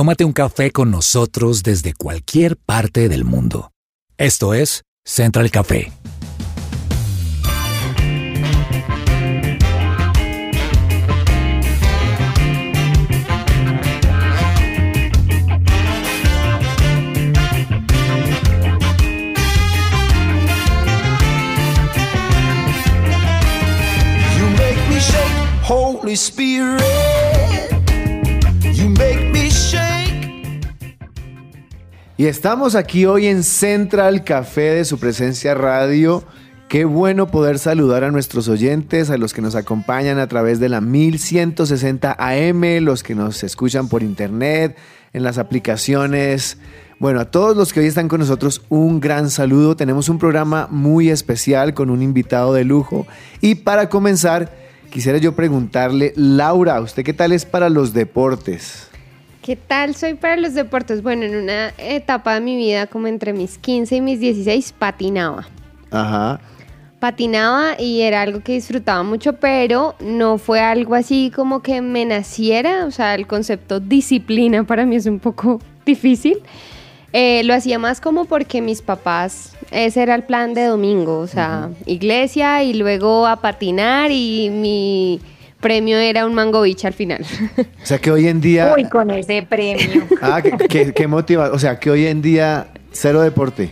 tómate un café con nosotros desde cualquier parte del mundo. Esto es Central Café. Holy Spirit. Y estamos aquí hoy en Central Café de su presencia radio. Qué bueno poder saludar a nuestros oyentes, a los que nos acompañan a través de la 1160 AM, los que nos escuchan por internet, en las aplicaciones. Bueno, a todos los que hoy están con nosotros, un gran saludo. Tenemos un programa muy especial con un invitado de lujo. Y para comenzar, quisiera yo preguntarle, Laura, ¿usted qué tal es para los deportes? ¿Qué tal soy para los deportes? Bueno, en una etapa de mi vida, como entre mis 15 y mis 16, patinaba. Ajá. Patinaba y era algo que disfrutaba mucho, pero no fue algo así como que me naciera. O sea, el concepto disciplina para mí es un poco difícil. Eh, lo hacía más como porque mis papás, ese era el plan de domingo, o sea, iglesia y luego a patinar y mi premio era un mango beach al final. O sea que hoy en día... Uy, con ese premio. Ah, ¿qué, qué, qué motiva? O sea, que hoy en día cero deporte.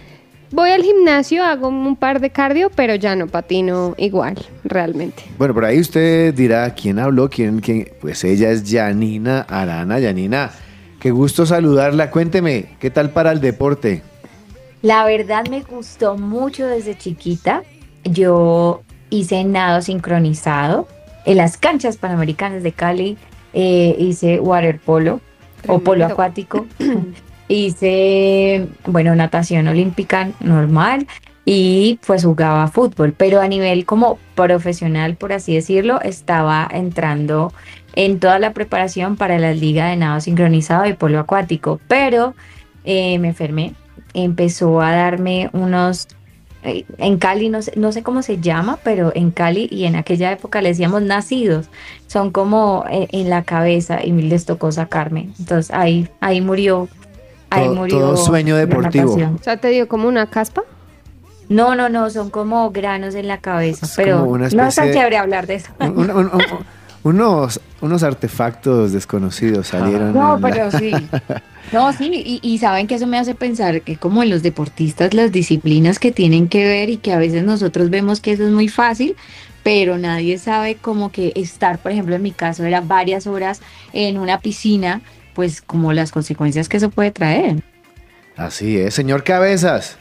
Voy al gimnasio, hago un par de cardio, pero ya no patino igual, realmente. Bueno, por ahí usted dirá, ¿quién habló? ¿Quién, quién? Pues ella es Janina Arana. Janina, qué gusto saludarla. Cuénteme, ¿qué tal para el deporte? La verdad me gustó mucho desde chiquita. Yo hice nado sincronizado en las canchas panamericanas de Cali. eh, hice waterpolo o polo acuático. hice, bueno, natación olímpica normal y pues jugaba fútbol, pero a nivel como profesional, por así decirlo, estaba entrando en toda la preparación para la liga de nado sincronizado y polo acuático, pero eh, me enfermé, empezó a darme unos, en Cali no sé, no sé cómo se llama, pero en Cali y en aquella época le decíamos nacidos, son como eh, en la cabeza y les tocó sacarme, entonces ahí, ahí murió. Ahí Todo- murió todo sueño deportivo. O sea, te dio como una caspa. No, no, no, son como granos en la cabeza, Es pero no es especie tan de- chévere hablar de eso. Un- un- un- un- unos, unos artefactos desconocidos salieron. No, la- pero sí. No, sí, y, y saben que eso me hace pensar que como en los deportistas las disciplinas que tienen que ver y que a veces nosotros vemos que eso es muy fácil, pero nadie sabe como que estar, por ejemplo, en mi caso era varias horas en una piscina, pues como las consecuencias que eso puede traer. Así es, señor Cabezas.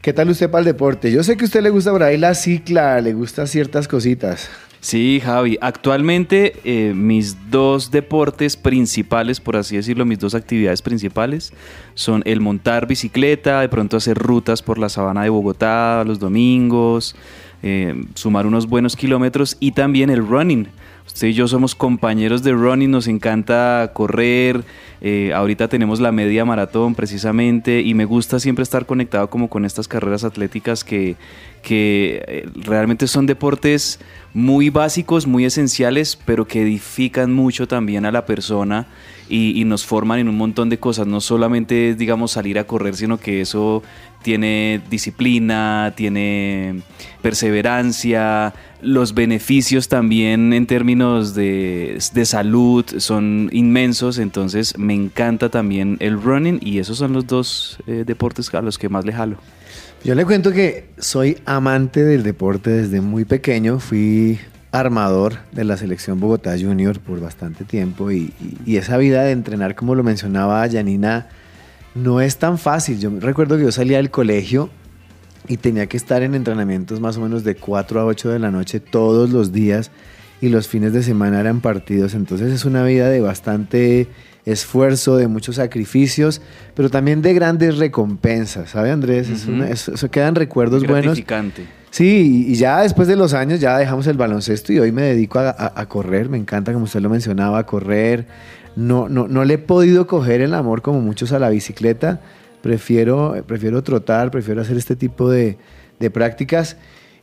¿Qué tal usted para el deporte? Yo sé que a usted le gusta por ahí la cicla, le gustan ciertas cositas. Sí, Javi. Actualmente eh, mis dos deportes principales, por así decirlo, mis dos actividades principales son el montar bicicleta, de pronto hacer rutas por la sabana de Bogotá los domingos, eh, sumar unos buenos kilómetros y también el running. Usted y yo somos compañeros de running, nos encanta correr. eh, ahorita tenemos la media maratón precisamente y me gusta siempre estar conectado como con estas carreras atléticas que, que eh, realmente son deportes muy básicos, muy esenciales, pero que edifican mucho también a la persona y, y nos forman en un montón de cosas. No solamente es, digamos, salir a correr, sino que eso tiene disciplina, tiene perseverancia, los beneficios también en términos de, de salud son inmensos, entonces me encanta también el running y esos son los dos eh, deportes a los que más le jalo. Yo le cuento que soy amante del deporte desde muy pequeño. Fui armador de la selección Bogotá Junior por bastante tiempo y, y- y esa vida de entrenar, como lo mencionaba Janina, no es tan fácil. Yo recuerdo que yo salía del colegio y tenía que estar en entrenamientos más o menos de 4 a 8 de la noche todos los días y los fines de semana eran partidos. Entonces es una vida de bastante esfuerzo, de muchos sacrificios, pero también de grandes recompensas, ¿sabe Andrés? Es Ujú. una- eso, eso quedan recuerdos buenos. Sí, y y ya después de los años ya dejamos el baloncesto y hoy me dedico a, a- a correr, me encanta como usted lo mencionaba, a correr. No, no, no le he podido coger el amor como muchos a la bicicleta, prefiero, prefiero trotar, prefiero hacer este tipo de, de prácticas.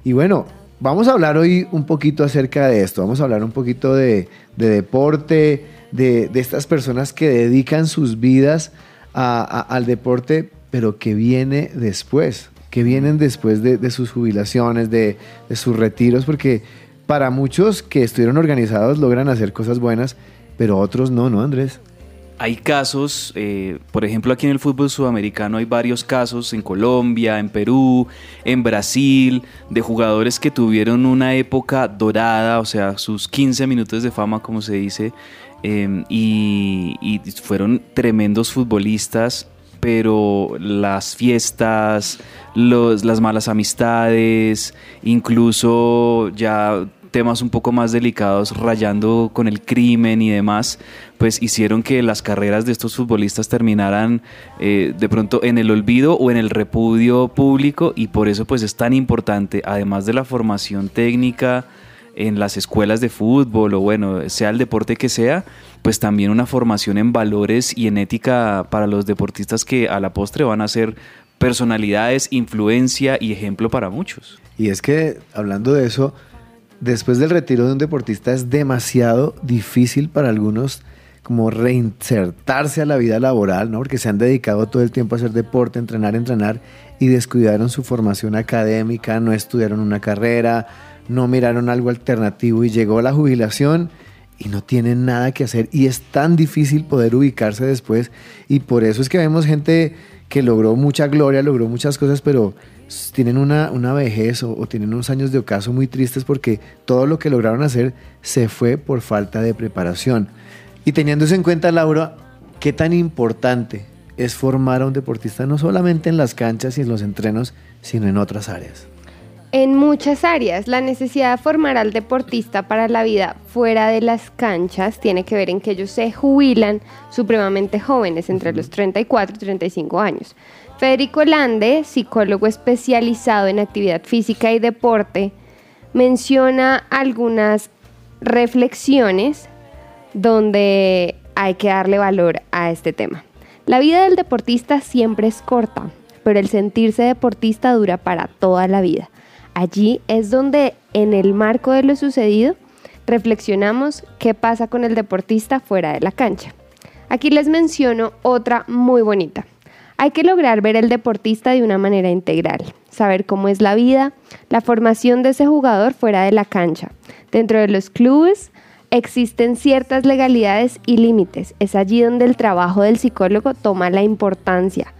Y bueno, vamos a hablar hoy un poquito acerca de esto, vamos a hablar un poquito de, de deporte, de, de, estas personas que dedican sus vidas al deporte, pero que viene después, que vienen después de, sus jubilaciones, de sus retiros, porque para muchos que estuvieron organizados logran hacer cosas buenas, pero otros no, ¿no, Andrés? Hay casos, eh, por ejemplo, aquí en el fútbol sudamericano hay varios casos en Colombia, en Perú, en Brasil, de jugadores que tuvieron una época dorada, o sea, sus 15 minutos de fama, como se dice, eh, y, y fueron tremendos futbolistas, pero las fiestas, los, las malas amistades, incluso ya temas un poco más delicados, rayando con el crimen y demás, pues hicieron que las carreras de estos futbolistas terminaran eh, de pronto en el olvido o en el repudio público y por eso pues es tan importante, además de la formación técnica en las escuelas de fútbol o bueno, sea el deporte que sea, pues también una formación en valores y en ética para los deportistas que a la postre van a ser personalidades, influencia y ejemplo para muchos. Y es que hablando de eso, después del retiro de un deportista es demasiado difícil para algunos como reinsertarse a la vida laboral, ¿no? Porque se han dedicado todo el tiempo a hacer deporte, entrenar, entrenar y descuidaron su formación académica, no estudiaron una carrera, no miraron algo alternativo y llegó la jubilación y no tienen nada que hacer y es tan difícil poder ubicarse después y por eso es que vemos gente que logró mucha gloria, logró muchas cosas, pero tienen una, una vejez o, o, tienen unos años de ocaso muy tristes porque todo lo que lograron hacer se fue por falta de preparación. Y teniendo eso en cuenta, Laura, qué tan importante es formar a un deportista no solamente en las canchas y en los entrenos, sino en otras áreas. En muchas áreas, la necesidad de formar al deportista para la vida fuera de las canchas tiene que ver en que ellos se jubilan supremamente jóvenes, entre los 34 y 35 años. Federico Lande, psicólogo especializado en actividad física y deporte, menciona algunas reflexiones donde hay que darle valor a este tema. La vida del deportista siempre es corta, pero el sentirse deportista dura para toda la vida. Allí es donde, en el marco de lo sucedido, reflexionamos qué pasa con el deportista fuera de la cancha. Aquí les menciono otra muy bonita. Hay que lograr ver el deportista de una manera integral, saber cómo es la vida, la formación de ese jugador fuera de la cancha. Dentro de los clubes existen ciertas legalidades y límites. Es allí donde el trabajo del psicólogo toma la importancia,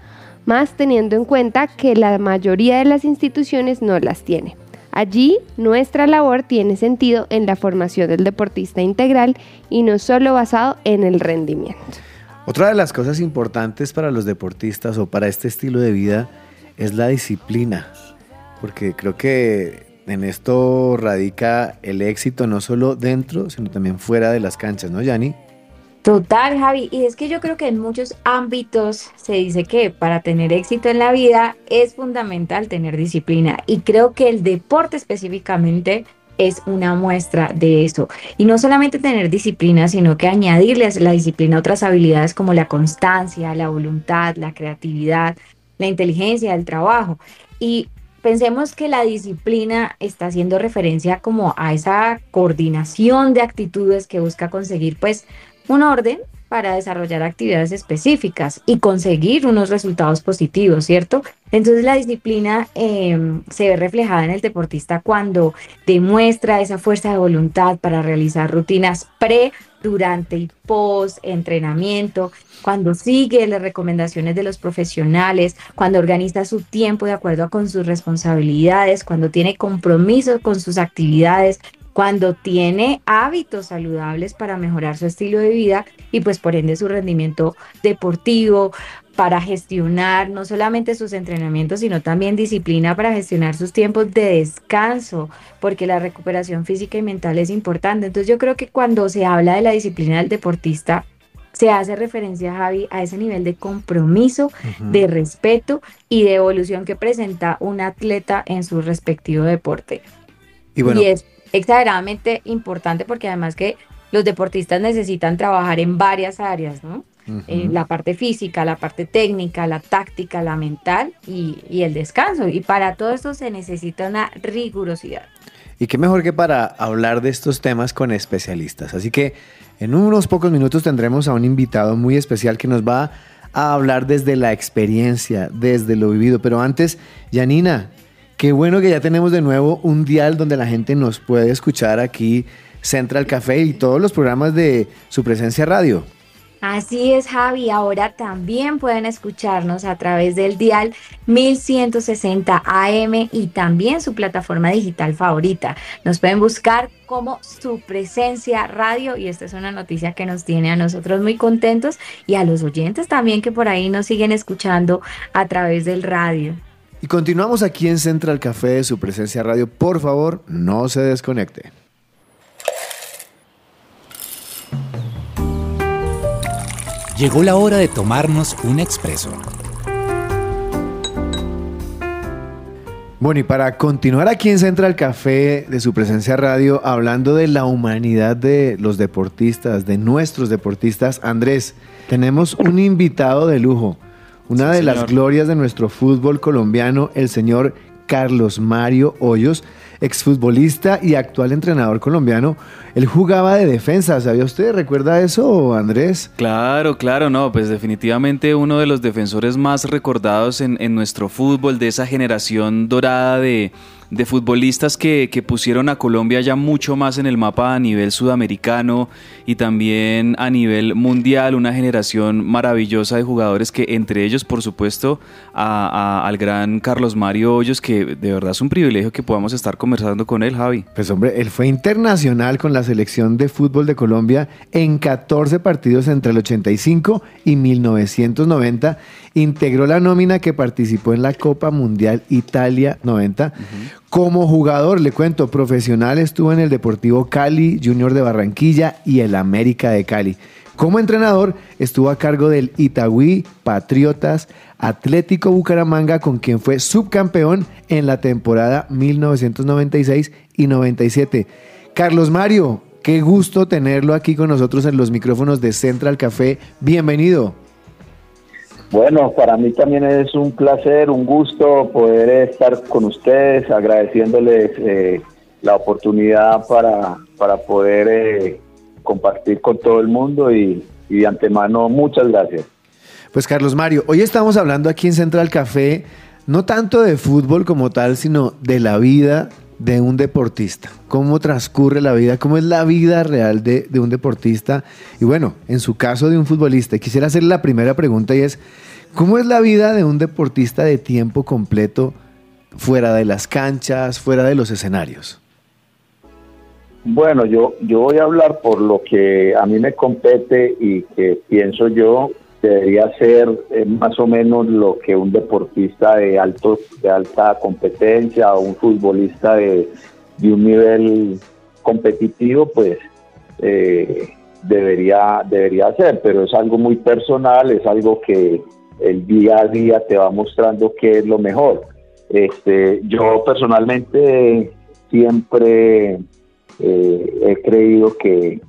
más teniendo en cuenta que la mayoría de las instituciones no las tiene. Allí nuestra labor tiene sentido en la formación del deportista integral y no solo basado en el rendimiento. Otra de las cosas importantes para los deportistas o para este estilo de vida es la disciplina, porque creo que en esto radica el éxito no solo dentro, sino también fuera de las canchas, ¿no, Yanni? Total, Javi. Y es que yo creo que en muchos ámbitos se dice que para tener éxito en la vida es fundamental tener disciplina. Y creo que el deporte específicamente es una muestra de eso. Y no solamente tener disciplina, sino que añadirle a la disciplina otras habilidades como la constancia, la voluntad, la creatividad, la inteligencia, el trabajo. Y pensemos que la disciplina está haciendo referencia como a esa coordinación de actitudes que busca conseguir pues un orden para desarrollar actividades específicas y conseguir unos resultados positivos, ¿cierto? Entonces la disciplina eh, se ve reflejada en el deportista cuando demuestra esa fuerza de voluntad para realizar rutinas pre, durante y post entrenamiento, cuando sigue las recomendaciones de los profesionales, cuando organiza su tiempo de acuerdo con sus responsabilidades, cuando tiene compromiso con sus actividades, cuando tiene hábitos saludables para mejorar su estilo de vida y pues por ende su rendimiento deportivo, para gestionar no solamente sus entrenamientos, sino también disciplina para gestionar sus tiempos de descanso, porque la recuperación física y mental es importante. Entonces yo creo que cuando se habla de la disciplina del deportista, se hace referencia, Javi, a ese nivel de compromiso, uh -huh. de respeto y de evolución que presenta un atleta en su respectivo deporte. Y, bueno, y es exageradamente importante porque además que los deportistas necesitan trabajar en varias áreas, ¿no? Uh -huh. eh, la parte física, la parte técnica, la táctica, la mental y, y, el descanso. Y para todo esto se necesita una rigurosidad. Y qué mejor que para hablar de estos temas con especialistas. Así que en unos pocos minutos tendremos a un invitado muy especial que nos va a hablar desde la experiencia, desde lo vivido. Pero antes, Janina, qué bueno que ya tenemos de nuevo un dial donde la gente nos puede escuchar aquí, Central Café y todos los programas de su presencia radio. Así es, Javi. Ahora también pueden escucharnos a través del dial 1160 AM y también su plataforma digital favorita. Nos pueden buscar como su presencia radio y esta es una noticia que nos tiene a nosotros muy contentos y a los oyentes también que por ahí nos siguen escuchando a través del radio. Y continuamos aquí en Central Café de su presencia radio. Por favor, no se desconecte. Llegó la hora de tomarnos un expreso. Bueno, y para continuar aquí en Central Café de su presencia radio, hablando de la humanidad de los deportistas, de nuestros deportistas, Andrés, tenemos un invitado de lujo, una Sí, de las glorias de nuestro fútbol colombiano, el señor Carlos Mario Hoyos, exfutbolista y actual entrenador colombiano. Él jugaba de defensa, ¿sabía usted? ¿Recuerda eso, Andrés? Claro, claro, no, pues definitivamente uno de los defensores más recordados en, nuestro fútbol, de esa generación dorada de, de futbolistas que, pusieron a Colombia ya mucho más en el mapa a nivel sudamericano y también a nivel mundial, una generación maravillosa de jugadores que entre ellos, por supuesto, al gran Carlos Mario Hoyos, que de verdad es un privilegio que podamos estar conversando con él, Javi. Pues hombre, él fue internacional con la selección de fútbol de Colombia en 14 partidos entre el 85 y 1990. Integró la nómina que participó en la Copa Mundial Italia 90. Como jugador, le cuento, profesional estuvo en el Deportivo Cali, Junior de Barranquilla y el América de Cali. Como entrenador, estuvo a cargo del Itagüí, Patriotas, Atlético Bucaramanga, con quien fue subcampeón en la temporada 1996 y 97. Carlos Mario, qué gusto tenerlo aquí con nosotros en los micrófonos de Central Café. Bienvenido. Bueno, para mí también es un placer, un gusto poder estar con ustedes, agradeciéndoles eh, la oportunidad para, para poder eh, compartir con todo el mundo y, y de antemano muchas gracias. Pues Carlos Mario, hoy estamos hablando aquí en Central Café no tanto de fútbol como tal, sino de la vida de un deportista. Cómo transcurre la vida, cómo es la vida real de, de un deportista. Y bueno, en su caso de un futbolista, quisiera hacer la primera pregunta y es, ¿cómo es la vida de un deportista de tiempo completo fuera de las canchas, fuera de los escenarios? Bueno, yo, yo voy a hablar por lo que a mí me compete y que pienso yo debería ser eh, más o menos lo que un deportista de alto de alta competencia o un futbolista de, de un nivel competitivo pues eh, debería debería hacer. Pero es algo muy personal es algo que el día a día te va mostrando qué es lo mejor. Este yo personalmente siempre eh, he creído que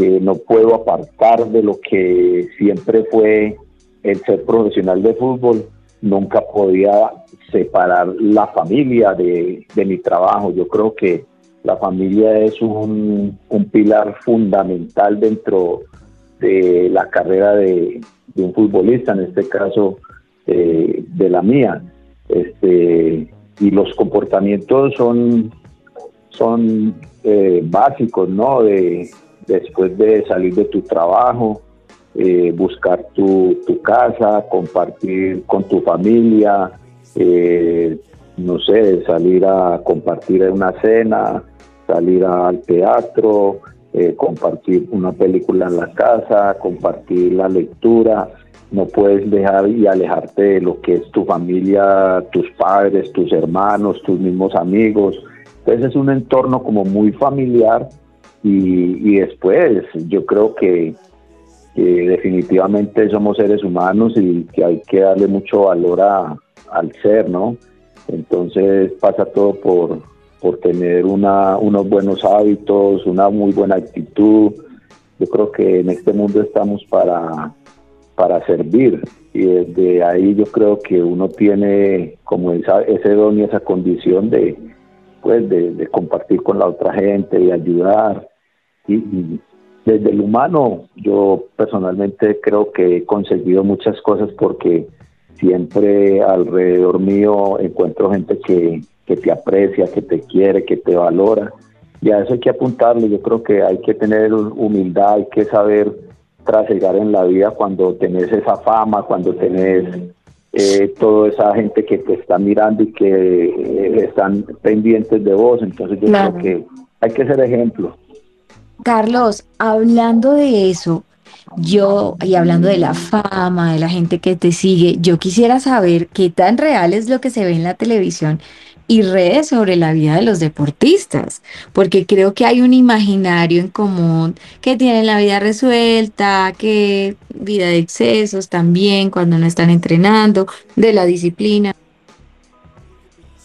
que no puedo apartar de lo que siempre fue el ser profesional de fútbol. Nunca podía separar la familia de, de mi trabajo. Yo creo que la familia es un, un pilar fundamental dentro de la carrera de, de un futbolista, en este caso eh, de la mía. Este, y los comportamientos son, son eh, básicos, ¿no? De, después de salir de tu trabajo, eh, buscar tu, tu, casa, compartir con tu familia, eh, no sé, salir a compartir una cena, salir al teatro, eh, compartir una película en la casa, compartir la lectura. No puedes dejar y alejarte de lo que es tu familia, tus padres, tus hermanos, tus mismos amigos. Entonces es un entorno como muy familiar y, y, después yo creo que, definitivamente somos seres humanos y que hay que darle mucho valor a, al ser, ¿no? Entonces pasa todo por, por tener una, unos buenos hábitos, una muy buena actitud. Yo creo que en este mundo estamos para, para servir y desde ahí yo creo que uno tiene como esa, ese don y esa condición de, pues de, compartir con la otra gente, de ayudar. Y, desde el humano, yo personalmente creo que he conseguido muchas cosas porque siempre alrededor mío encuentro gente que, que te aprecia, que te quiere, que te valora. Y a eso hay que apuntarle. Yo creo que hay que tener humildad, hay que saber trasegar en la vida cuando tenés esa fama, cuando tenés eh, toda esa gente que te está mirando y que eh, están pendientes de vos. Entonces yo creo que hay que ser ejemplo. Carlos, hablando de eso, yo, y hablando de la fama, de la gente que te sigue, yo quisiera saber qué tan real es lo que se ve en la televisión y redes sobre la vida de los deportistas, porque creo que hay un imaginario en común que tienen la vida resuelta, que vida de excesos también cuando no están entrenando, de la disciplina.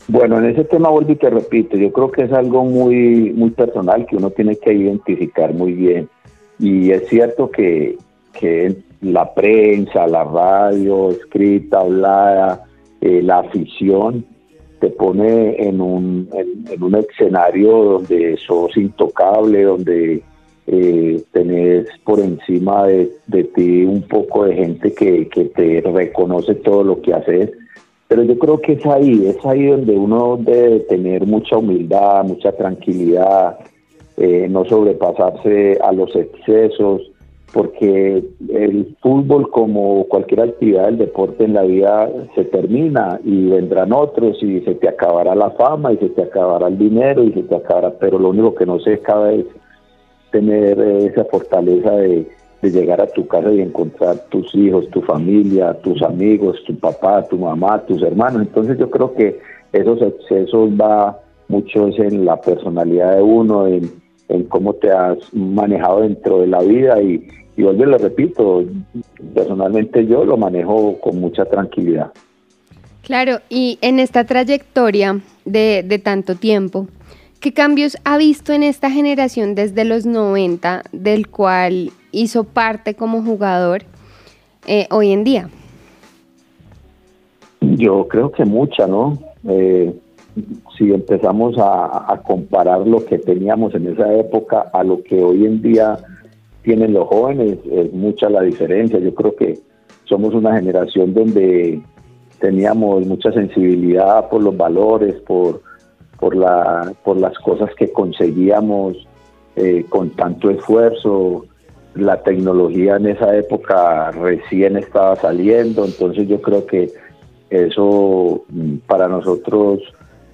Bueno, en ese tema vuelvo y te repito, yo creo que es algo muy, muy personal que uno tiene que identificar muy bien. Y es cierto que, que la prensa, la radio, escrita, hablada, eh, la afición, te pone en un, en, un escenario donde sos intocable, donde eh, tenés por encima de, ti un poco de gente que, que, te reconoce todo lo que haces. Pero yo creo que es ahí, es ahí donde uno debe tener mucha humildad, mucha tranquilidad, eh, no sobrepasarse a los excesos, porque el fútbol, como cualquier actividad del deporte en la vida, se termina y vendrán otros y se te acabará la fama y se te acabará el dinero y se te acabará, pero lo único que no se acaba es tener esa fortaleza de, llegar a tu casa y encontrar tus hijos, tu familia, tus amigos, tu papá, tu mamá, tus hermanos. Entonces yo creo que esos excesos va mucho en la personalidad de uno, en, en cómo te has manejado dentro de la vida y, y vuelvo repito, personalmente yo lo manejo con mucha tranquilidad. Claro, y en esta trayectoria de, de tanto tiempo, ¿qué cambios ha visto en esta generación desde los 90, del cual hizo parte como jugador eh, hoy en día? Yo creo que mucha, ¿no? Eh, si empezamos a, a, comparar lo que teníamos en esa época a lo que hoy en día tienen los jóvenes, es mucha la diferencia. Yo creo que somos una generación donde teníamos mucha sensibilidad por los valores, por, por, la, por las cosas que conseguíamos eh, con tanto esfuerzo. La tecnología en esa época recién estaba saliendo, entonces yo creo que eso mm, para nosotros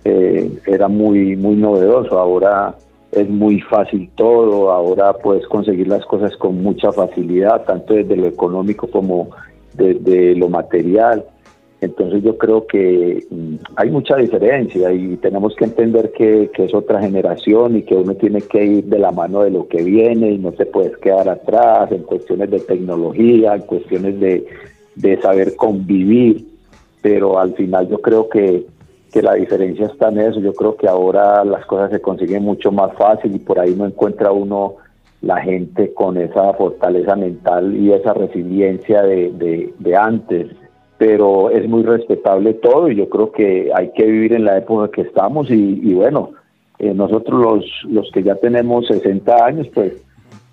eh, era muy, muy novedoso. Ahora es muy fácil todo, ahora puedes conseguir las cosas con mucha facilidad, tanto desde lo económico como desde lo material. Entonces yo creo que mm, hay mucha diferencia y tenemos que entender que, es otra generación y que uno tiene que ir de la mano de lo que viene y no se puedes quedar atrás en cuestiones de tecnología, en cuestiones de, de saber convivir, pero al final yo creo que que la diferencia está en eso. Yo creo que ahora las cosas se consiguen mucho más fácil y por ahí no encuentra uno la gente con esa fortaleza mental y esa resiliencia de, de, antes. Pero es muy respetable todo y yo creo que hay que vivir en la época que estamos y, bueno, eh, nosotros los, los que ya tenemos 60 años, pues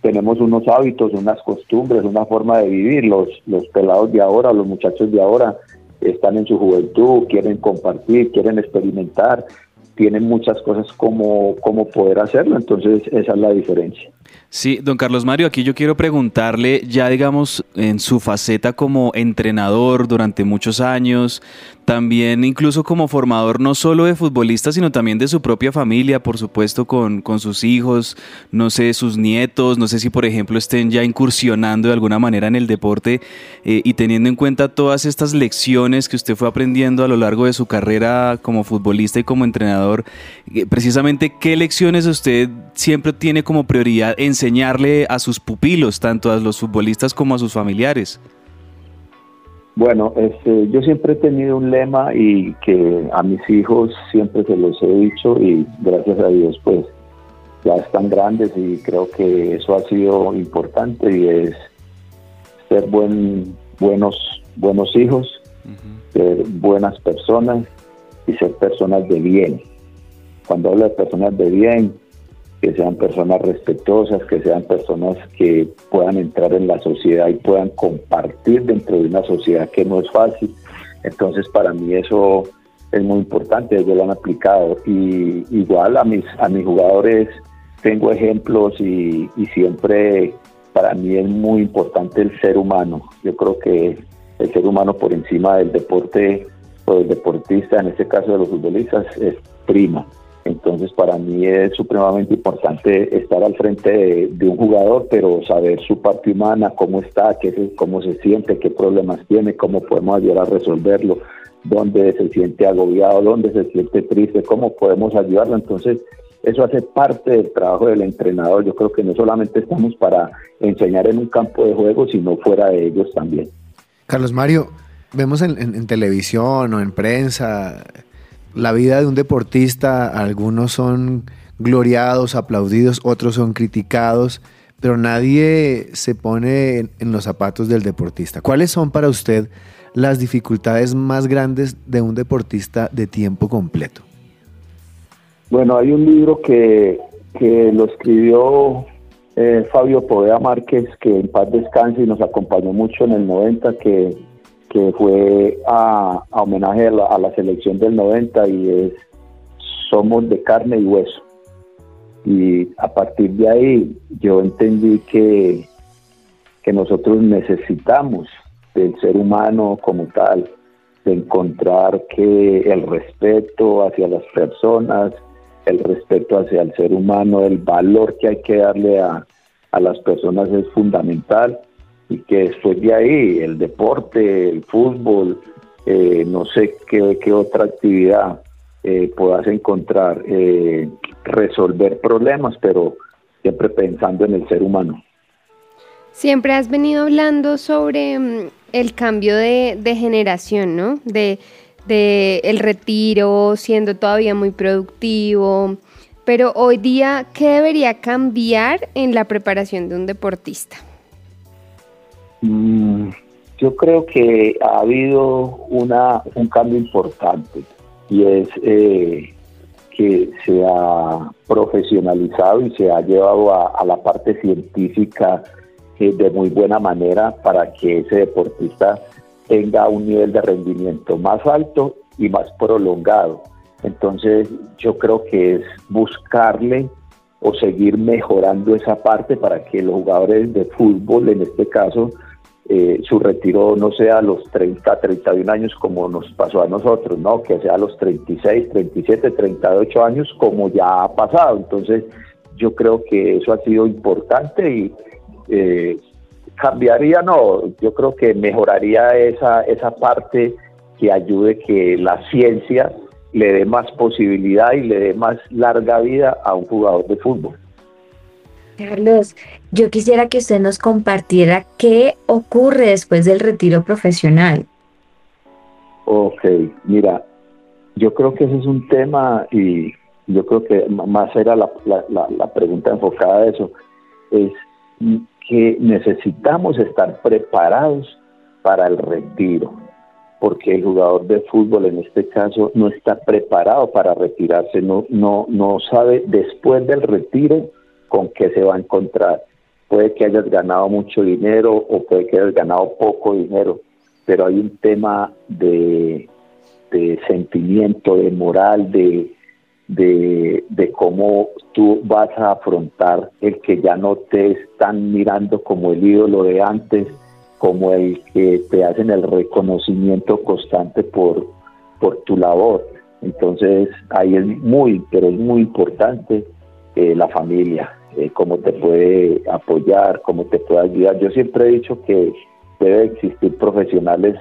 tenemos unos hábitos, unas costumbres, una forma de vivir. Los, los pelados de ahora, los muchachos de ahora, están en su juventud, quieren compartir, quieren experimentar, tienen muchas cosas como, como poder hacerlo, entonces esa es la diferencia. Sí, don Carlos Mario, aquí yo quiero preguntarle, ya digamos, en su faceta como entrenador durante muchos años, también incluso como formador no solo de futbolistas, sino también de su propia familia, por supuesto, con, con sus hijos, no sé, sus nietos, no sé si por ejemplo estén ya incursionando de alguna manera en el deporte eh, y teniendo en cuenta todas estas lecciones que usted fue aprendiendo a lo largo de su carrera como futbolista y como entrenador, eh, precisamente qué lecciones usted siempre tiene como prioridad enseñarle a sus pupilos, tanto a los futbolistas como a sus familiares. Bueno, este, yo siempre he tenido un lema y que a mis hijos siempre se los he dicho y gracias a Dios pues ya están grandes y creo que eso ha sido importante y es ser buen, buenos, buenos hijos, ser buenas personas y ser personas de bien. cuando hablo de personas de bien, que sean personas respetuosas, que sean personas que puedan entrar en la sociedad y puedan compartir dentro de una sociedad que no es fácil. Entonces para mí eso es muy importante, ellos lo han aplicado. Y igual a mis, a mis jugadores tengo ejemplos y, y siempre para mí es muy importante el ser humano. Yo creo que el ser humano por encima del deporte o del deportista, en este caso de los futbolistas, es prima. Entonces para mí es supremamente importante estar al frente de, un jugador, pero saber su parte humana, cómo está, qué, cómo se siente, qué problemas tiene, cómo podemos ayudar a resolverlo, dónde se siente agobiado, dónde se siente triste, cómo podemos ayudarlo. Entonces eso hace parte del trabajo del entrenador. Yo creo que no solamente estamos para enseñar en un campo de juego, sino fuera de ellos también. Carlos Mario, vemos en televisión o en prensa la vida de un deportista, algunos son gloriados, aplaudidos, otros son criticados, pero nadie se pone en, los zapatos del deportista. ¿Cuáles son para usted las dificultades más grandes de un deportista de tiempo completo? Bueno, hay un libro que, lo escribió eh, Fabio Poveda Márquez, que en paz descanse y nos acompañó mucho en el 90, que que fue a, homenaje a la, selección del 90 y es Somos de carne y hueso. Y a partir de ahí yo entendí que, que nosotros necesitamos del ser humano como tal, de encontrar que el respeto hacia las personas, el respeto hacia el ser humano, el valor que hay que darle a, a las personas es fundamental y que después de ahí el deporte, el fútbol, eh, no sé qué, otra actividad eh, puedas encontrar, eh, resolver problemas, pero siempre pensando en el ser humano. Siempre has venido hablando sobre mm, el cambio de, generación, ¿no? De, de el retiro, siendo todavía muy productivo. Pero hoy día, ¿qué debería cambiar en la preparación de un deportista? Mm, yo creo que ha habido una, un cambio importante y es eh, que se ha profesionalizado y se ha llevado a, la parte científica eh, de muy buena manera para que ese deportista tenga un nivel de rendimiento más alto y más prolongado. Entonces yo creo que es buscarle o seguir mejorando esa parte para que los jugadores de fútbol, en este caso, eh, su retiro no sea a los 30, 31 años como nos pasó a nosotros, ¿no? Que sea a los 36, 37, 38 años como ya ha pasado. Entonces, yo creo que eso ha sido importante y eh, cambiaría, no, yo creo que mejoraría esa, esa parte que ayude que la ciencia le dé más posibilidad y le dé más larga vida a un jugador de fútbol. Carlos, yo quisiera que usted nos compartiera qué ocurre después del retiro profesional. Ok, mira, yo creo que ese es un tema y yo creo que más era la, pregunta enfocada a eso, es que necesitamos estar preparados para el retiro, porque el jugador de fútbol en este caso no está preparado para retirarse, no, no, no sabe después del retiro con qué se va a encontrar. Puede que hayas ganado mucho dinero o puede que hayas ganado poco dinero, pero hay un tema de, sentimiento, de moral, de, de, cómo tú vas a afrontar el que ya no te están mirando como el ídolo de antes, como el que te hacen el reconocimiento constante por, por tu labor. Entonces ahí es muy, pero es muy importante eh, la familia, eh, cómo te puede apoyar, cómo te puede ayudar. Yo siempre he dicho que debe existir profesionales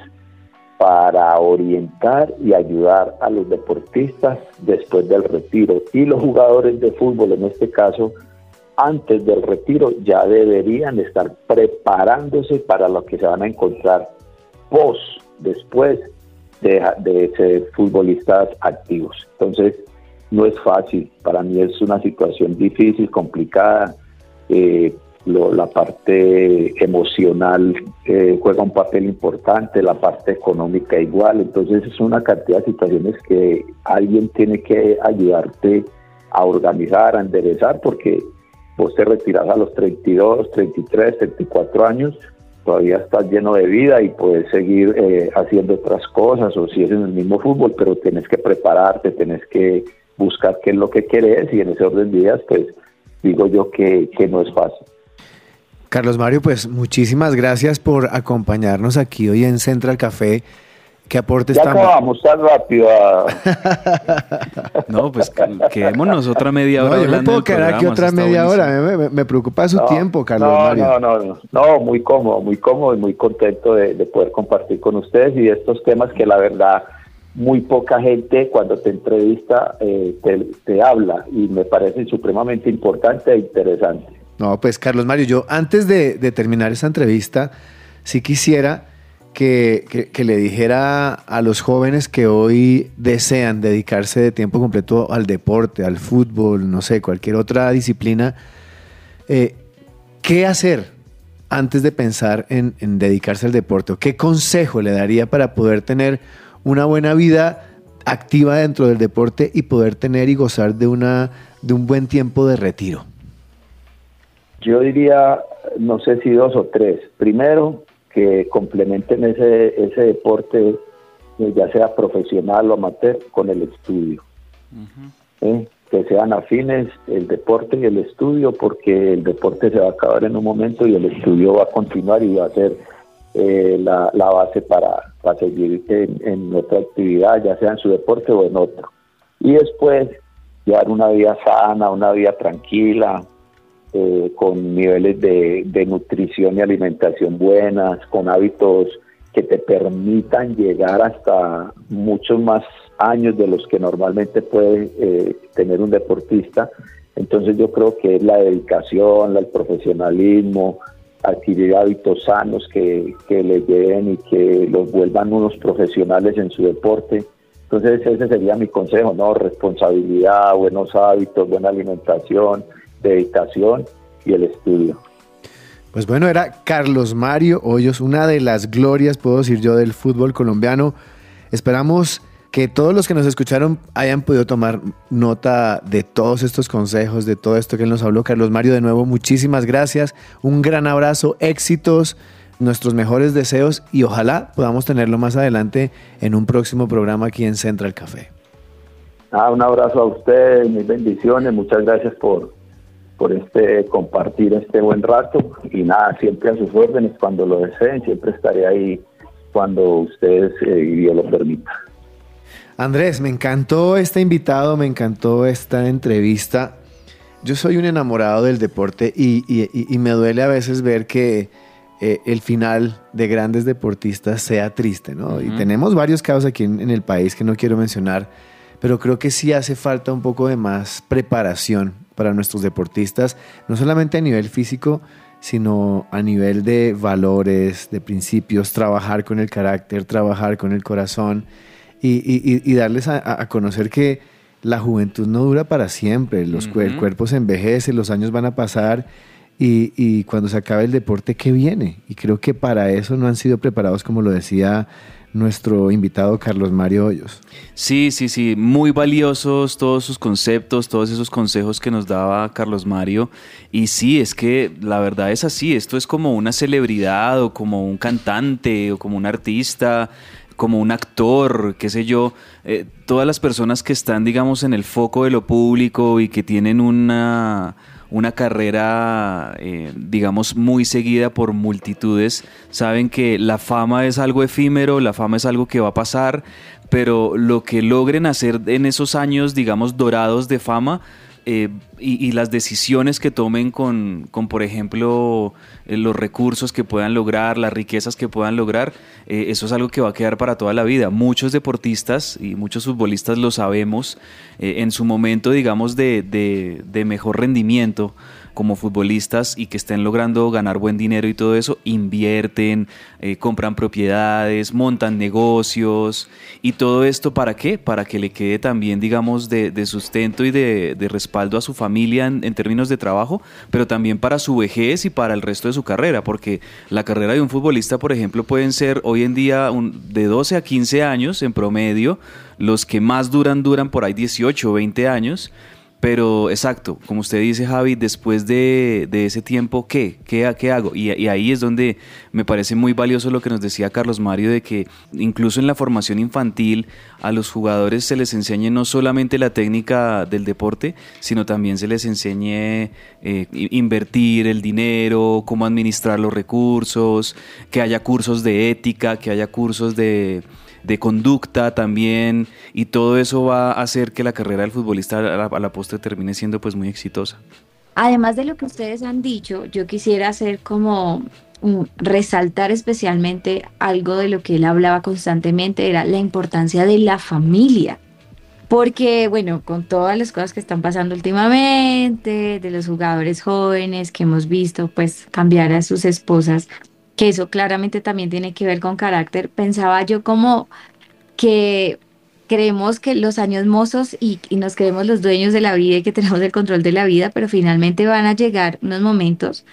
para orientar y ayudar a los deportistas después del retiro. Y los jugadores de fútbol, en este caso, antes del retiro, ya deberían estar preparándose para lo que se van a encontrar post, después de, de ser futbolistas activos. Entonces, no es fácil. Para mí es una situación difícil, complicada. Eh, la parte emocional eh, juega un papel importante, la parte económica igual. Entonces es una cantidad de situaciones que alguien tiene que ayudarte a organizar, a enderezar, porque vos te retiras a los 32, 33, 34 años, todavía estás lleno de vida y puedes seguir eh, haciendo otras cosas, o si es en el mismo fútbol, pero tienes que prepararte, tienes que buscar qué es lo que querés y en ese orden de días, pues digo yo que, que no es fácil. Carlos Mario, pues muchísimas gracias por acompañarnos aquí hoy en Central Café. ¿Qué aportes Ya tan- acabamos tan rápido. a- No, pues quedémonos otra media No, hora yo me puedo quedar aquí programa, otra eso está media buenísimo. hora. Me, me- me preocupa su No, tiempo, Carlos no, Mario. No, no, no, no, muy cómodo, muy cómodo y muy contento de, de poder compartir con ustedes y de estos temas que la verdad muy poca gente cuando te entrevista eh, te, habla y me parece supremamente importante e interesante. No, pues Carlos Mario, yo antes de, terminar esta entrevista, sí quisiera que, que- le dijera a los jóvenes que hoy desean dedicarse de tiempo completo al deporte, al fútbol, no sé, cualquier otra disciplina, eh, ¿qué hacer antes de pensar en, dedicarse al deporte? ¿O ¿Qué consejo le daría para poder tener una buena vida activa dentro del deporte y poder tener y gozar de, una, de un buen tiempo de retiro? Yo diría, no sé si dos o tres. Primero, que complementen ese, ese deporte, eh, ya sea profesional o amateur, con el estudio. ¿eh? Que sean afines el deporte y el estudio, porque el deporte se va a acabar en un momento y el estudio va a continuar y va a ser eh, la, base para, para seguir en, en otra actividad, ya sea en su deporte o en otro. Y después, llevar una vida sana, una vida tranquila, eh, con niveles de, de nutrición y alimentación buenas, con hábitos que te permitan llegar hasta muchos más años de los que normalmente puede eh, tener un deportista. Entonces yo creo que es la dedicación, el profesionalismo, adquirir hábitos sanos que, que le lleven y que los vuelvan unos profesionales en su deporte. Entonces ese sería mi consejo, ¿no? Responsabilidad, buenos hábitos, buena alimentación, dedicación y el estudio. Pues bueno, era Carlos Mario Hoyos, una de las glorias, puedo decir yo, del fútbol colombiano. Esperamos que todos los que nos escucharon hayan podido tomar nota de todos estos consejos, de todo esto que él nos habló. Carlos Mario, de nuevo, muchísimas gracias. Un gran abrazo, éxitos, nuestros mejores deseos y ojalá podamos tenerlo más adelante en un próximo programa aquí en Central Café. Ah, un abrazo a ustedes, mis bendiciones, muchas gracias por, por este compartir este buen rato y nada, siempre a sus órdenes cuando lo deseen, siempre estaré ahí cuando ustedes eh, y Dios lo permita. Andrés, me encantó este invitado, me encantó esta entrevista. Yo soy un enamorado del deporte y, y- y- y me duele a veces ver que eh, el final de grandes deportistas sea triste, ¿no? Y tenemos varios casos aquí en, en el país que no quiero mencionar, pero creo que sí hace falta un poco de más preparación para nuestros deportistas, no solamente a nivel físico, sino a nivel de valores, de principios, trabajar con el carácter, trabajar con el corazón y, y- y- darles a, conocer que la juventud no dura para siempre, los, el cuerpo se envejece, los años van a pasar y, y cuando se acabe el deporte, ¿qué viene? Y creo que para eso no han sido preparados, como lo decía nuestro invitado Carlos Mario Hoyos. Sí, sí, sí, muy valiosos todos sus conceptos, todos esos consejos que nos daba Carlos Mario. Y sí, es que la verdad es así, esto es como una celebridad o como un cantante o como un artista, como un actor, qué sé yo. Eh, todas las personas que están, digamos, en el foco de lo público y que tienen una una carrera, eh, digamos, muy seguida por multitudes, saben que la fama es algo efímero, la fama es algo que va a pasar, pero lo que logren hacer en esos años, digamos, dorados de fama, eh, y, y las decisiones que tomen con, con, por ejemplo, eh, los recursos que puedan lograr, las riquezas que puedan lograr, eh, eso es algo que va a quedar para toda la vida. Muchos deportistas y muchos futbolistas lo sabemos, en su momento, digamos, de, de mejor rendimiento como futbolistas y que estén logrando ganar buen dinero y todo eso, invierten, eh, compran propiedades, montan negocios y todo esto para qué? Para que le quede también, digamos, de, de sustento y de, respaldo a su familia en, términos de trabajo, pero también para su vejez y para el resto de su carrera, porque la carrera de un futbolista, por ejemplo, pueden ser hoy en día de 12 a 15 años en promedio, los que más duran duran por ahí 18 o 20 años Pero exacto, como usted dice Javi, después de, de ese tiempo, ¿qué? ¿Qué, qué hago? Y, ahí es donde me parece muy valioso lo que nos decía Carlos Mario de que incluso en la formación infantil a los jugadores se les enseñe no solamente la técnica del deporte, sino también se les enseñe eh, invertir el dinero, cómo administrar los recursos, que haya cursos de ética, que haya cursos de, de conducta también, y todo eso va a hacer que la carrera del futbolista a la, a la postre termine siendo pues muy exitosa. Además de lo que ustedes han dicho, yo quisiera hacer como mm, resaltar especialmente algo de lo que él hablaba constantemente, era la importancia de la familia. Porque, bueno, con todas las cosas que están pasando últimamente, de los jugadores jóvenes que hemos visto, pues cambiar a sus esposas, que eso claramente también tiene que ver con carácter, pensaba yo como que creemos que los años mozos y, y nos creemos los dueños de la vida y que tenemos el control de la vida, pero finalmente van a llegar unos momentos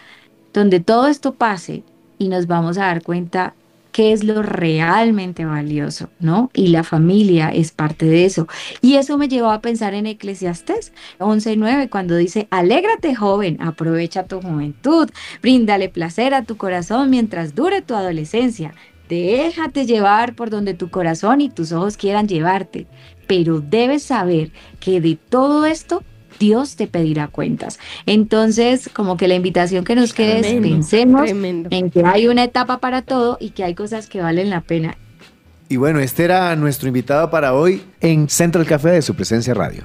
donde todo esto pase y nos vamos a dar cuenta qué es lo realmente valioso, ¿no? Y la familia es parte de eso. Y eso me llevó a pensar en Eclesiastés 11:9 cuando dice, "Alégrate, joven, aprovecha tu juventud, bríndale placer a tu corazón mientras dure tu adolescencia." Déjate llevar por donde tu corazón y tus ojos quieran llevarte, pero debes saber que de todo esto Dios te pedirá cuentas. Entonces, como que la invitación que nos queda es pensemos tremendo. en que hay una etapa para todo y que hay cosas que valen la pena. Y bueno, este era nuestro invitado para hoy en Central Café de su presencia radio.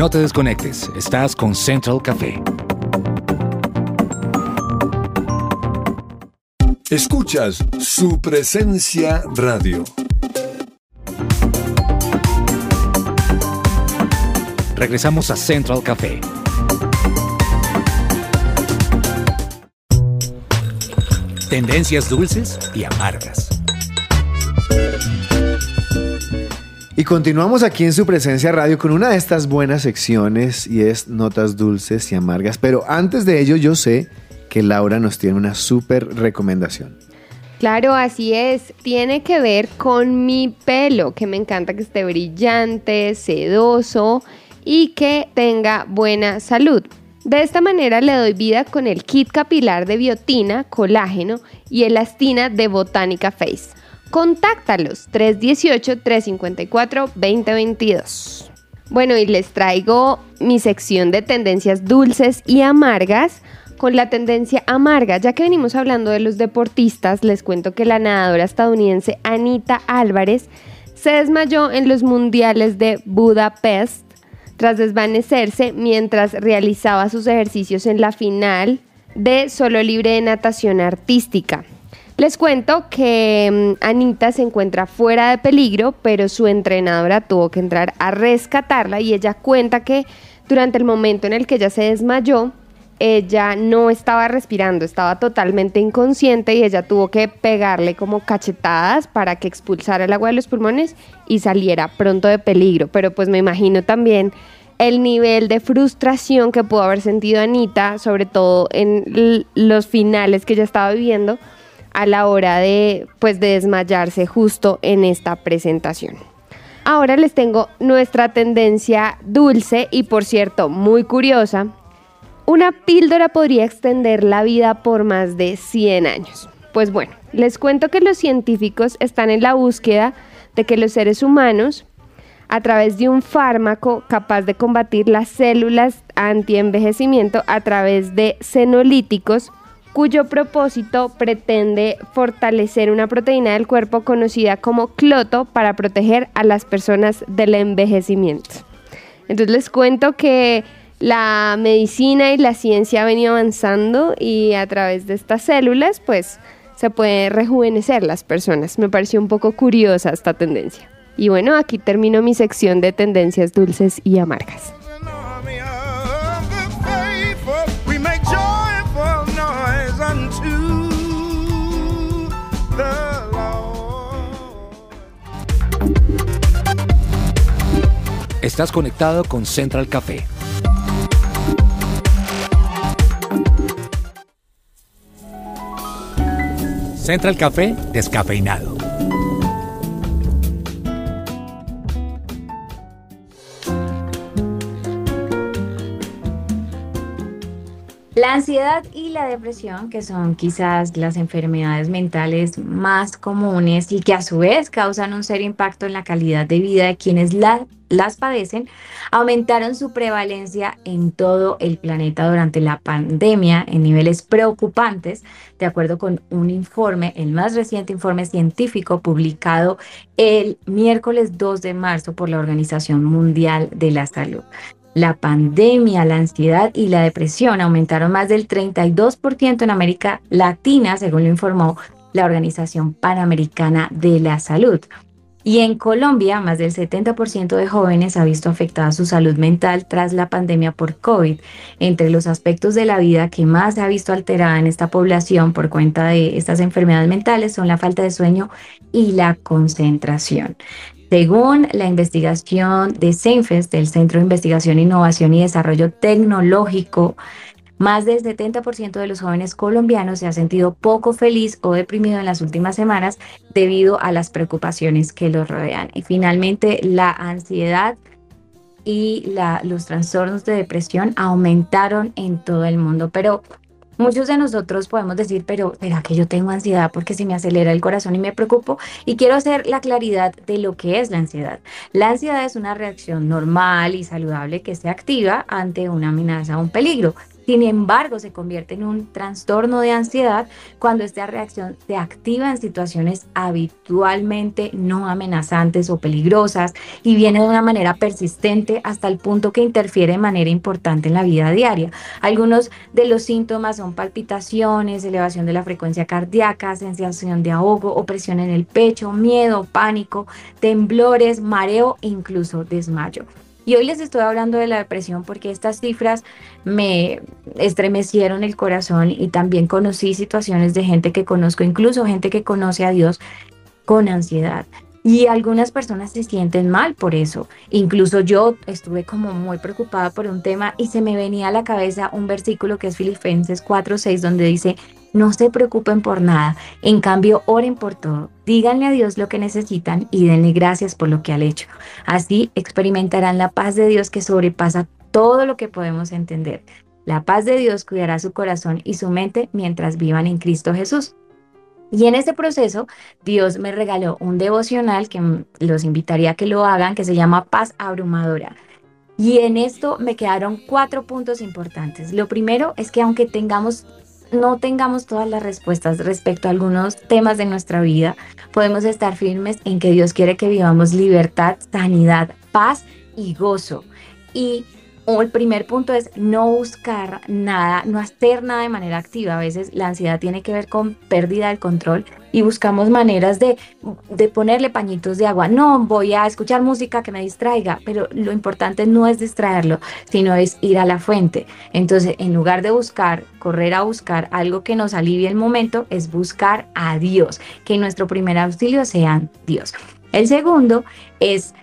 No te desconectes, estás con Central Café. Escuchas su presencia radio. Regresamos a Central Café. Tendencias dulces y amargas. Y continuamos aquí en su presencia radio con una de estas buenas secciones y es notas dulces y amargas. Pero antes de ello yo sé que Laura nos tiene una súper recomendación. Claro, así es. Tiene que ver con mi pelo, que me encanta que esté brillante, sedoso y que tenga buena salud. De esta manera le doy vida con el kit capilar de biotina, colágeno y elastina de Botánica Face. Contáctalos 318-354-2022. Bueno, y les traigo mi sección de tendencias dulces y amargas con la tendencia amarga. Ya que venimos hablando de los deportistas, les cuento que la nadadora estadounidense Anita Álvarez se desmayó en los mundiales de Budapest tras desvanecerse mientras realizaba sus ejercicios en la final de solo libre de natación artística. Les cuento que mm, Anita se encuentra fuera de peligro, pero su entrenadora tuvo que entrar a rescatarla y ella cuenta que durante el momento en el que ella se desmayó, ella no estaba respirando, estaba totalmente inconsciente y ella tuvo que pegarle como cachetadas para que expulsara el agua de los pulmones y saliera pronto de peligro. Pero pues me imagino también el nivel de frustración que pudo haber sentido Anita, sobre todo en los finales que ella estaba viviendo a la hora de pues de desmayarse justo en esta presentación. Ahora les tengo nuestra tendencia dulce y por cierto muy curiosa. Una píldora podría extender la vida por más de 100 años. Pues bueno, les cuento que los científicos están en la búsqueda de que los seres humanos, a través de un fármaco capaz de combatir las células antienvejecimiento a través de senolíticos, cuyo propósito pretende fortalecer una proteína del cuerpo conocida como cloto para proteger a las personas del envejecimiento. Entonces les cuento que la medicina y la ciencia ha venido avanzando y a través de estas células pues se puede rejuvenecer las personas. Me pareció un poco curiosa esta tendencia. Y bueno, aquí termino mi sección de tendencias dulces y amargas. Estás conectado con Central Café. Central Café descafeinado. La ansiedad y la depresión, que son quizás las enfermedades mentales más comunes y que a su vez causan un serio impacto en la calidad de vida de quienes la- las padecen, aumentaron su prevalencia en todo el planeta durante la pandemia en niveles preocupantes, de acuerdo con un informe, el más reciente informe científico publicado el miércoles 2 de marzo por la Organización Mundial de la Salud. La pandemia, la ansiedad y la depresión aumentaron más del 32% en América Latina, según lo informó la Organización Panamericana de la Salud. Y en Colombia, más del 70% de jóvenes ha visto afectada su salud mental tras la pandemia por COVID. Entre los aspectos de la vida que más se ha visto alterada en esta población por cuenta de estas enfermedades mentales son la falta de sueño y la concentración. Según la investigación de CENFES, del Centro de Investigación, Innovación y Desarrollo Tecnológico, más del 70% de los jóvenes colombianos se ha sentido poco feliz o deprimido en las últimas semanas debido a las preocupaciones que los rodean. Y finalmente, la ansiedad y los trastornos de depresión aumentaron en todo el mundo. Pero muchos de nosotros podemos decir, pero ¿será que yo tengo ansiedad porque se me acelera el corazón y me preocupo? Y quiero hacer la claridad de lo que es la ansiedad. La ansiedad es una reacción normal y saludable que se activa ante una amenaza o un peligro. Sin embargo, se convierte en un trastorno de ansiedad cuando esta reacción se activa en situaciones habitualmente no amenazantes o peligrosas y viene de una manera persistente hasta el punto que interfiere de manera importante en la vida diaria. Algunos de los síntomas son palpitaciones, elevación de la frecuencia cardíaca, sensación de ahogo, opresión en el pecho, miedo, pánico, temblores, mareo e incluso desmayo. Y hoy les estoy hablando de la depresión porque estas cifras me estremecieron el corazón y también conocí situaciones de gente que conozco, incluso gente que conoce a Dios con ansiedad. Y algunas personas se sienten mal por eso. Incluso yo estuve como muy preocupada por un tema y se me venía a la cabeza un versículo que es Filipenses 4:6 donde dice, no se preocupen por nada, en cambio oren por todo, díganle a Dios lo que necesitan y denle gracias por lo que han hecho. Así experimentarán la paz de Dios que sobrepasa todo lo que podemos entender. La paz de Dios cuidará su corazón y su mente mientras vivan en Cristo Jesús. Y en este proceso, Dios me regaló un devocional que los invitaría a que lo hagan, que se llama Paz Abrumadora. Y en esto me quedaron cuatro puntos importantes. Lo primero es que aunque tengamos no tengamos todas las respuestas respecto a algunos temas de nuestra vida, podemos estar firmes en que Dios quiere que vivamos libertad, sanidad, paz y gozo. Y el primer punto es no buscar nada, no hacer nada de manera activa. A veces la ansiedad tiene que ver con pérdida del control y buscamos maneras de, de ponerle pañitos de agua. No, voy a escuchar música que me distraiga, pero lo importante no es distraerlo, sino es ir a la fuente. Entonces, en lugar de buscar, correr a buscar algo que nos alivie el momento, es buscar a Dios, que nuestro primer auxilio sea Dios. El segundo es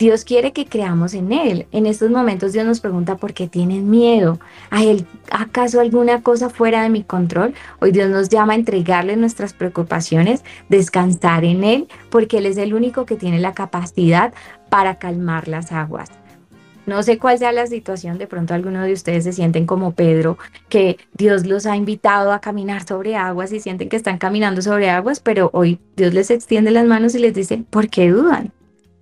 Dios quiere que creamos en Él. En estos momentos Dios nos pregunta por qué tienen miedo. ¿Hay el- acaso alguna cosa fuera de mi control? Hoy Dios nos llama a entregarle nuestras preocupaciones, descansar en Él, porque Él es el único que tiene la capacidad para calmar las aguas. No sé cuál sea la situación, de pronto algunos de ustedes se sienten como Pedro, que Dios los ha invitado a caminar sobre aguas y sienten que están caminando sobre aguas, pero hoy Dios les extiende las manos y les dice, ¿por qué dudan?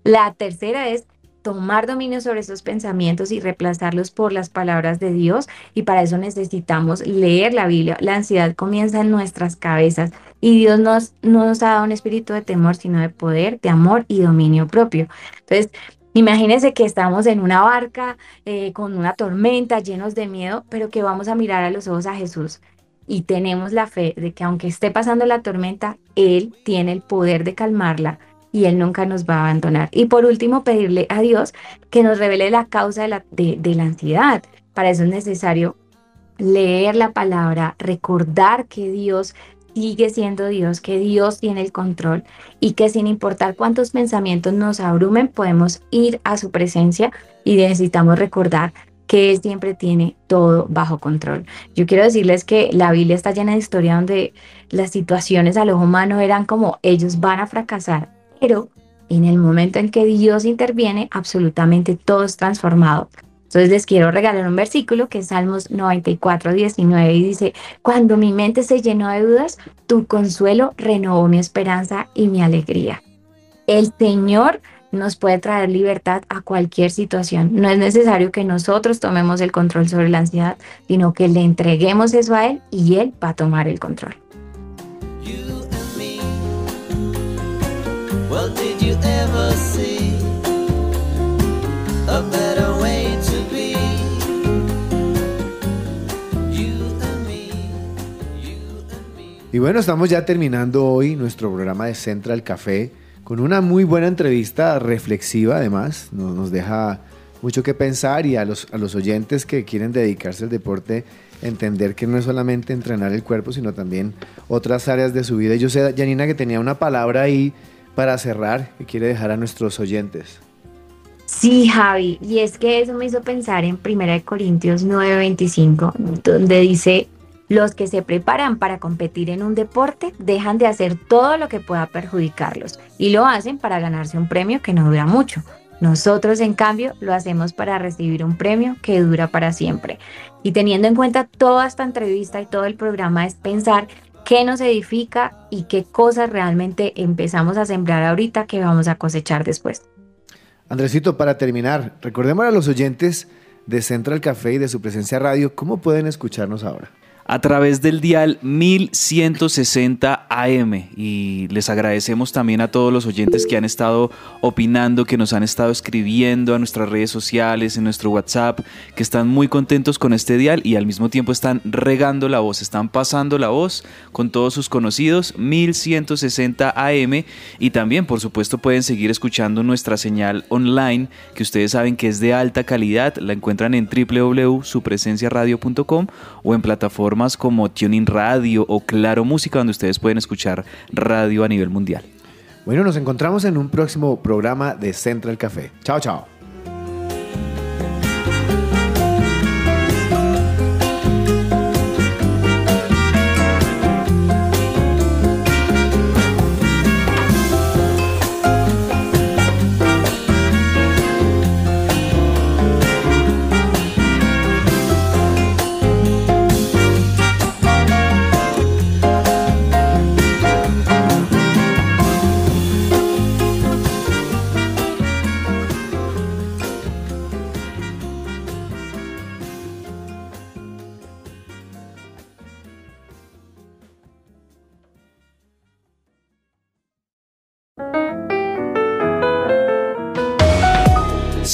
La tercera es tomar dominio sobre esos pensamientos y reemplazarlos por las palabras de Dios y para eso necesitamos leer la Biblia. La ansiedad comienza en nuestras cabezas y Dios nos, no nos ha dado un espíritu de temor, sino de poder, de amor y dominio propio. Entonces, imagínense que estamos en una barca eh, con una tormenta, llenos de miedo, pero que vamos a mirar a los ojos a Jesús y tenemos la fe de que aunque esté pasando la tormenta, Él tiene el poder de calmarla y Él nunca nos va a abandonar. Y por último, pedirle a Dios que nos revele la causa de la, de, la ansiedad. Para eso es necesario leer la palabra, recordar que Dios sigue siendo Dios, que Dios tiene el control y que sin importar cuántos pensamientos nos abrumen, podemos ir a su presencia y necesitamos recordar que Él siempre tiene todo bajo control. Yo quiero decirles que la Biblia está llena de historia donde las situaciones al ojo humano eran como ellos van a fracasar, pero en el momento en que Dios interviene, absolutamente todo es transformado. Entonces les quiero regalar un versículo que es Salmos 94, 19 y dice, cuando mi mente se llenó de dudas, tu consuelo renovó mi esperanza y mi alegría. El Señor nos puede traer libertad a cualquier situación. No es necesario que nosotros tomemos el control sobre la ansiedad, sino que le entreguemos eso a Él y Él va a tomar el control. Y bueno, estamos ya terminando hoy nuestro programa de Central Café con una muy buena entrevista reflexiva además. Nos, deja mucho que pensar y a los, a los oyentes que quieren dedicarse al deporte entender que no es solamente entrenar el cuerpo, sino también otras áreas de su vida. Y yo sé, Janina, que tenía una palabra ahí para cerrar que quiere dejar a nuestros oyentes. Sí, Javi, y es que eso me hizo pensar en 1 Corintios 9:25, donde dice, los que se preparan para competir en un deporte dejan de hacer todo lo que pueda perjudicarlos y lo hacen para ganarse un premio que no dura mucho. Nosotros, en cambio, lo hacemos para recibir un premio que dura para siempre. Y teniendo en cuenta toda esta entrevista y todo el programa es pensar qué nos edifica y qué cosas realmente empezamos a sembrar ahorita que vamos a cosechar después. Andresito, para terminar, recordemos a los oyentes de Central Café y de su presencia radio, ¿cómo pueden escucharnos ahora? A través del dial 1160 AM y les agradecemos también a todos los oyentes que han estado opinando, que nos han estado escribiendo a nuestras redes sociales, en nuestro WhatsApp, que están muy contentos con este dial y al mismo tiempo están regando la voz, están pasando la voz con todos sus conocidos 1160 AM y también por supuesto pueden seguir escuchando nuestra señal online que ustedes saben que es de alta calidad, la encuentran en www.supresenciaradio.com o en plataforma como Tuning Radio o Claro Música, donde ustedes pueden escuchar radio a nivel mundial. Bueno, nos encontramos en un próximo programa de Central Café. Chao, chao.